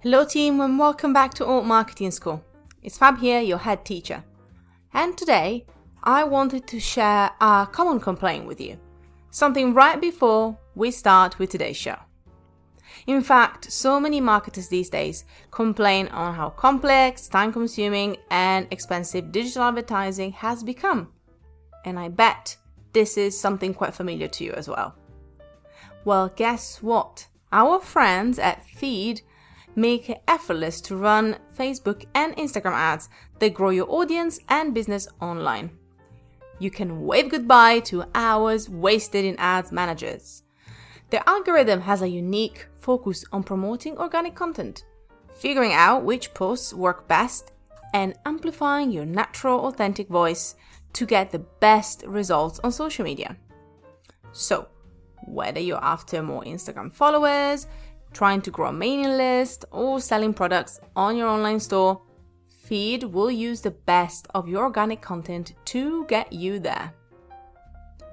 Hello, team, and welcome back to Alt Marketing School. It's Fab here, your head teacher. And today, I wanted to share a common complaint with you. Something right before we start with today's show. In fact, so many marketers these days complain on how complex, time consuming, and expensive digital advertising has become. And I bet this is something quite familiar to you as well. Well, guess what? Our friends at Feed make it effortless to run Facebook and Instagram ads that grow your audience and business online. You can wave goodbye to hours wasted in ads managers. Their algorithm has a unique focus on promoting organic content, figuring out which posts work best, and amplifying your natural, authentic voice to get the best results on social media. So, whether you're after more Instagram followers, trying to grow a mailing list, or selling products on your online store, Feed will use the best of your organic content to get you there.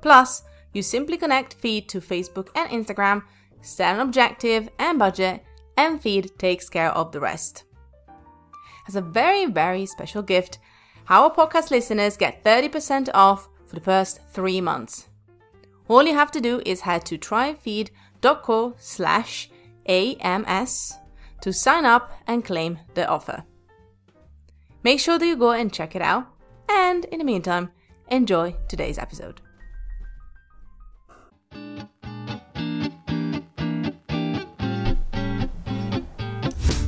Plus, you simply connect Feed to Facebook and Instagram, set an objective and budget, and Feed takes care of the rest. As a very, very special gift, our podcast listeners get 30% off for the first three months. All you have to do is head to tryfeed.co slash AMS to sign up and claim the offer. Make sure that you go and check it out, and in the meantime, enjoy today's episode.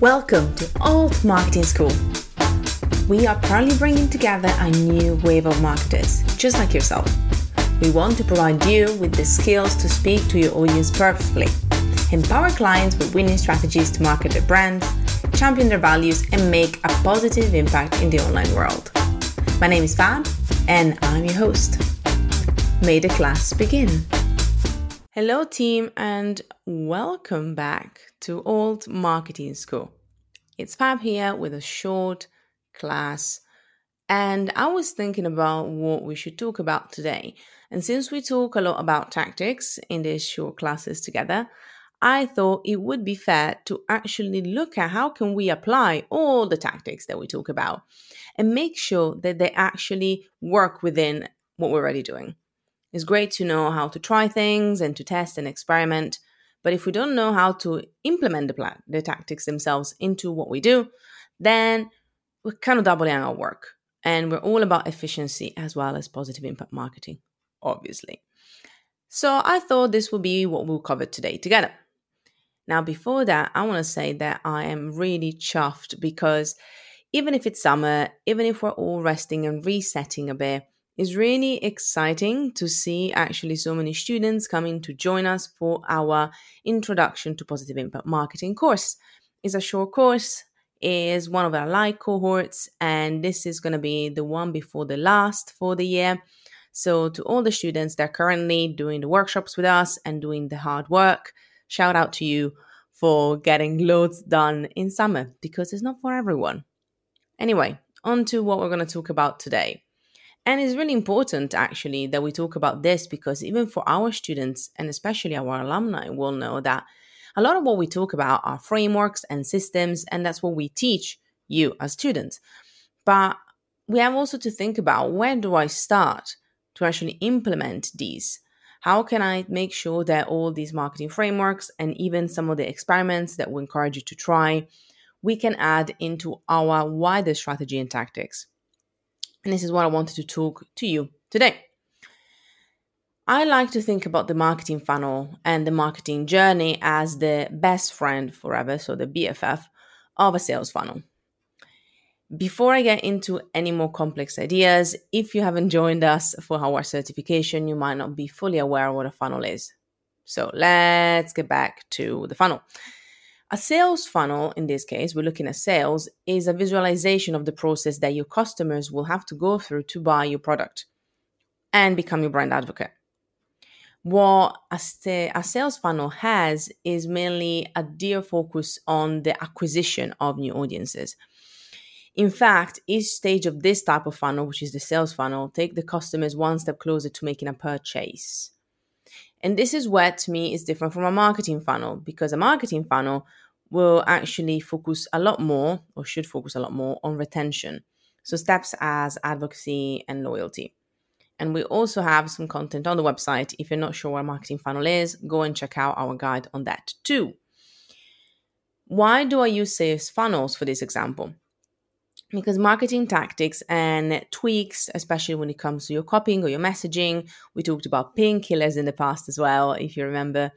Welcome to Alt Marketing School. We are proudly bringing together a new wave of marketers, just like yourself. We want to provide you with the skills to speak to your audience perfectly, empower clients with winning strategies to market their brands, champion their values, and make a positive impact in the online world. My name is Fab, and I'm your host. May the class begin. Hello, team, and welcome back to Alt Marketing School. It's Fab here with a short class, and I was thinking about what we should talk about today. And since we talk a lot about tactics in these short classes together, I thought it would be fair to actually look at how can we apply all the tactics that we talk about and make sure that they actually work within what we're already doing. It's great to know how to try things and to test and experiment, but if we don't know how to implement the plan, the tactics themselves into what we do, then we're kind of doubling our work. And we're all about efficiency as well as positive impact marketing, obviously. So I thought this would be what we'll cover today together. Now, before that, I want to say that I am really chuffed because even if it's summer, even if we're all resting and resetting a bit, it's really exciting to see actually so many students coming to join us for our Introduction to Positive Impact Marketing course. It's a short course, is one of our light cohorts, and this is going to be the one before the last for the year. So, to all the students that are currently doing the workshops with us and doing the hard work, shout out to you for getting loads done in summer because it's not for everyone. Anyway, on to what we're going to talk about today. And it's really important actually that we talk about this because even for our students and especially our alumni will know that a lot of what we talk about are frameworks and systems, and that's what we teach you as students. But we have also to think about where do I start to actually implement these? How can I make sure that all these marketing frameworks and even some of the experiments that we encourage you to try, we can add into our wider strategy and tactics? And this is what I wanted to talk to you today. I like to think about the marketing funnel and the marketing journey as the best friend forever, so the BFF of a sales funnel. Before I get into any more complex ideas, if you haven't joined us for our certification, you might not be fully aware of what a funnel is. So let's get back to the funnel. A sales funnel, in this case, we're looking at sales, is a visualization of the process that your customers will have to go through to buy your product and become your brand advocate. What a, st- a sales funnel has is mainly a dear focus on the acquisition of new audiences. In fact, each stage of this type of funnel, which is the sales funnel, take the customers one step closer to making a purchase. And this is where to me is different from a marketing funnel because a marketing funnel will actually focus a lot more, or should focus a lot more, on retention. So, steps as advocacy and loyalty. And we also have some content on the website. If you're not sure what a marketing funnel is, go and check out our guide on that too. Why do I use sales funnels for this example? Because marketing tactics and tweaks, especially when it comes to your copying or your messaging, we talked about painkillers in the past as well, if you remember.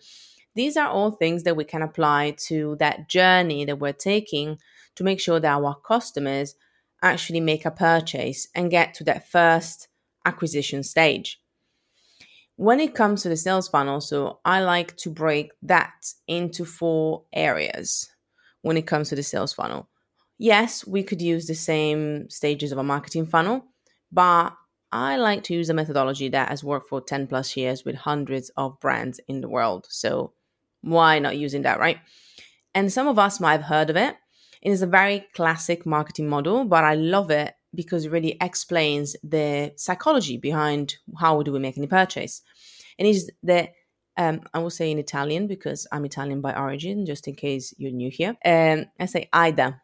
These are all things that we can apply to that journey that we're taking to make sure that our customers actually make a purchase and get to that first acquisition stage. When it comes to the sales funnel, so I like to break that into four areas when it comes to the sales funnel. Yes, we could use the same stages of a marketing funnel, but I like to use a methodology that has worked for 10 plus years with hundreds of brands in the world. So why not using that, right? And some of us might have heard of it. It is a very classic marketing model, but I love it because it really explains the psychology behind how do we make any purchase. And it's the um, I will say in Italian because I'm Italian by origin, just in case you're new here. Um, I say AIDA,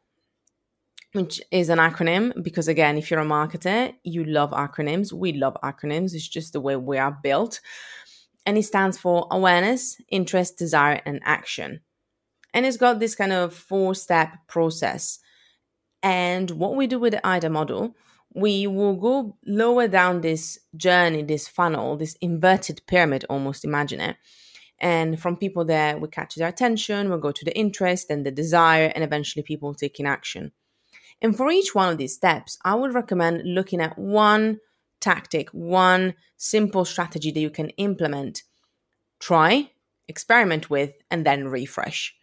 which is an acronym because, again, if you're a marketer, you love acronyms. We love acronyms, it's just the way we are built. And it stands for awareness, interest, desire, and action. And it's got this kind of four step process and what we do with the AIDA model, we will go lower down this journey, this funnel, this inverted pyramid, almost imagine it. And from people there, we catch their attention, we'll go to the interest and the desire, and eventually people taking action. And for each one of these steps, I would recommend looking at one tactic, one simple strategy that you can implement, try, experiment with, and then refresh.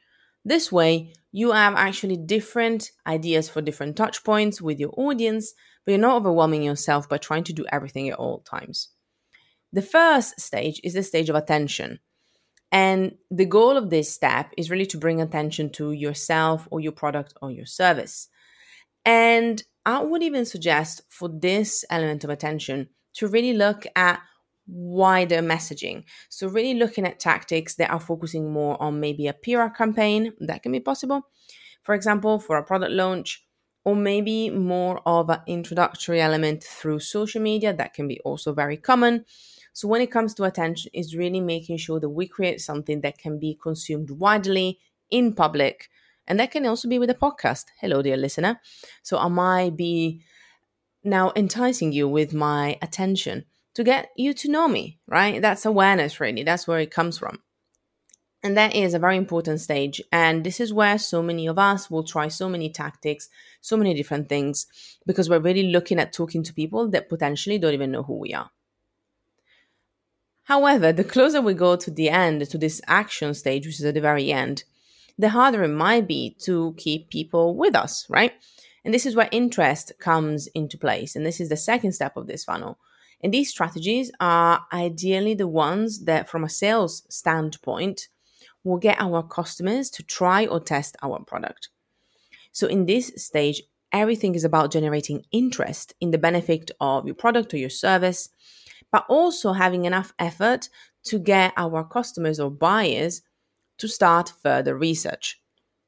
This way, you have actually different ideas for different touch points with your audience, but you're not overwhelming yourself by trying to do everything at all times. The first stage is the stage of attention. And the goal of this step is really to bring attention to yourself or your product or your service. And I would even suggest for this element of attention to really look at wider messaging. So, really looking at tactics that are focusing more on maybe a PR campaign, that can be possible. For example, for a product launch, or maybe more of an introductory element through social media, that can be also very common. So, when it comes to attention, is really making sure that we create something that can be consumed widely in public. And that can also be with a podcast. Hello, dear listener. So, I might be now enticing you with my attention to get you to know me, right? That's awareness, really. That's where it comes from. And that is a very important stage. And this is where so many of us will try so many tactics, so many different things, because we're really looking at talking to people that potentially don't even know who we are. However, the closer we go to the end, to this action stage, which is at the very end, the harder it might be to keep people with us, right? And this is where interest comes into place. And this is the second step of this funnel. And these strategies are ideally the ones that, from a sales standpoint, will get our customers to try or test our product. So, in this stage, everything is about generating interest in the benefit of your product or your service, but also having enough effort to get our customers or buyers to start further research.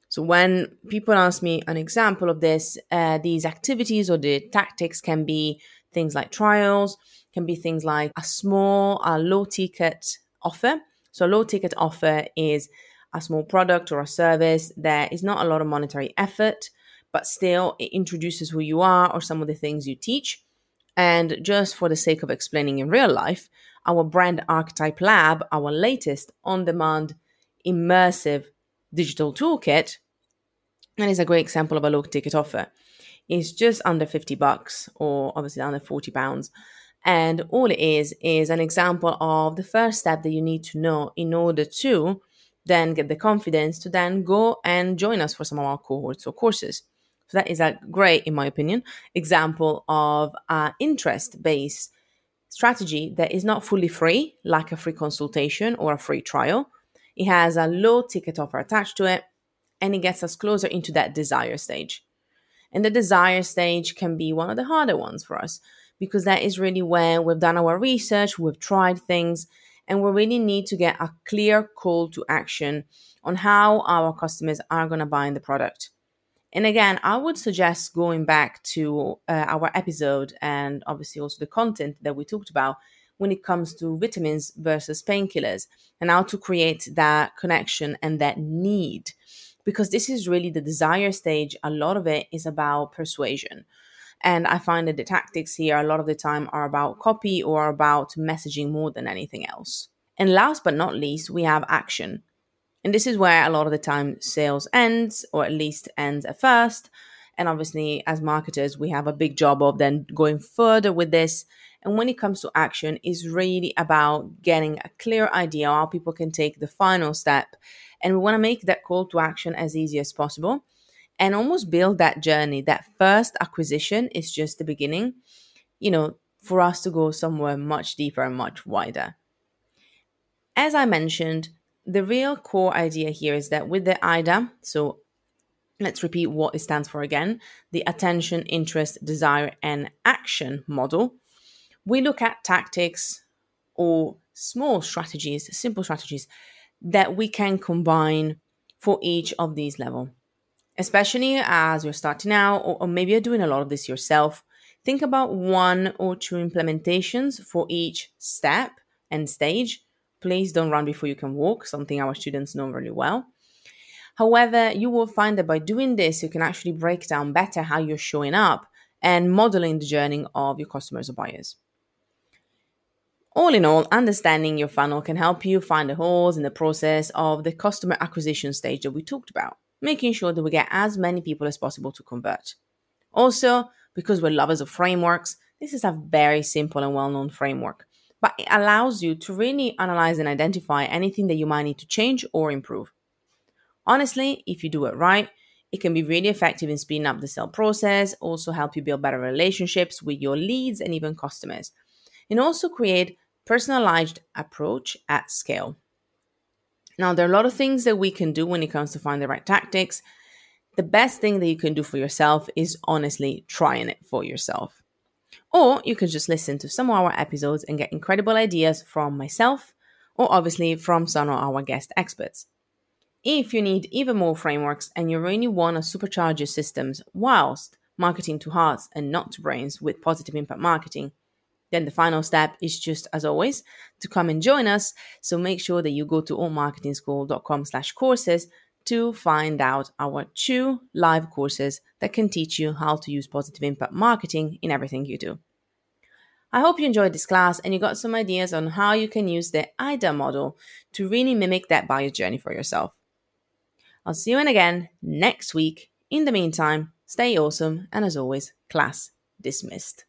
So, when people ask me an example of this, uh, these activities or the tactics can be things like trials, can be things like a small, a low ticket offer. So, a low ticket offer is a small product or a service There is not a lot of monetary effort, but still it introduces who you are or some of the things you teach. And just for the sake of explaining in real life, our brand archetype lab, our latest on demand immersive digital toolkit, and it's a great example of a low ticket offer. It's just under 50 bucks or obviously under 40 pounds. And all it is is an example of the first step that you need to know in order to then get the confidence to then go and join us for some of our cohorts or courses. So that is a great, in my opinion, example of an interest-based strategy that is not fully free, like a free consultation or a free trial. It has a low ticket offer attached to it, and it gets us closer into that desire stage. And the desire stage can be one of the harder ones for us because that is really where we've done our research, we've tried things, And we really need to get a clear call to action on how our customers are going to buy the product. And again, I would suggest going back to uh, our episode and obviously also the content that we talked about when it comes to vitamins versus painkillers and how to create that connection and that need. Because this is really the desire stage. A lot of it is about persuasion. And I find that the tactics here a lot of the time are about copy or about messaging more than anything else. And last but not least, we have action. And this is where a lot of the time sales ends, or at least ends at first. And obviously, as marketers, we have a big job of then going further with this. And when it comes to action, is really about getting a clear idea how people can take the final step. And we want to make that call to action as easy as possible and almost build that journey. That first acquisition is just the beginning, you know, for us to go somewhere much deeper and much wider. As I mentioned, the real core idea here is that with the AIDA, so let's repeat what it stands for again the attention, interest, desire, and action model. We look at tactics or small strategies, simple strategies that we can combine for each of these levels. Especially as you're starting out, or, or maybe you're doing a lot of this yourself, think about one or two implementations for each step and stage Please don't run before you can walk, something our students know really well. However, you will find that by doing this, you can actually break down better how you're showing up and modeling the journey of your customers or buyers. All in all, understanding your funnel can help you find the holes in the process of the customer acquisition stage that we talked about, making sure that we get as many people as possible to convert. Also, because we're lovers of frameworks, this is a very simple and well known framework but it allows you to really analyze and identify anything that you might need to change or improve. Honestly, if you do it right, it can be really effective in speeding up the sale process, also help you build better relationships with your leads and even customers, and also create personalized approach at scale. Now, there are a lot of things that we can do when it comes to find the right tactics. The best thing that you can do for yourself is honestly trying it for yourself. Or you can just listen to some of our episodes and get incredible ideas from myself or obviously from some of our guest experts. If you need even more frameworks and you really want to supercharge your systems whilst marketing to hearts and not to brains with positive impact marketing, then the final step is just as always to come and join us. So make sure that you go to altmarketingschool.com slash courses to find out our two live courses that can teach you how to use positive impact marketing in everything you do. I hope you enjoyed this class and you got some ideas on how you can use the AIDA model to really mimic that buyer journey for yourself. I'll see you in again next week. In the meantime, stay awesome and as always, class dismissed.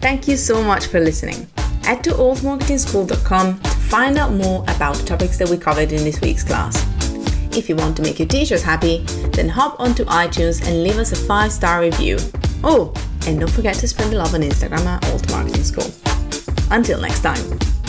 Thank you so much for listening. Head to altmarketingschool.com to find out more about the topics that we covered in this week's class. If you want to make your teachers happy, then hop onto iTunes and leave us a 5 star review. Oh, and don't forget to spread the love on Instagram at Alt Marketing School. Until next time.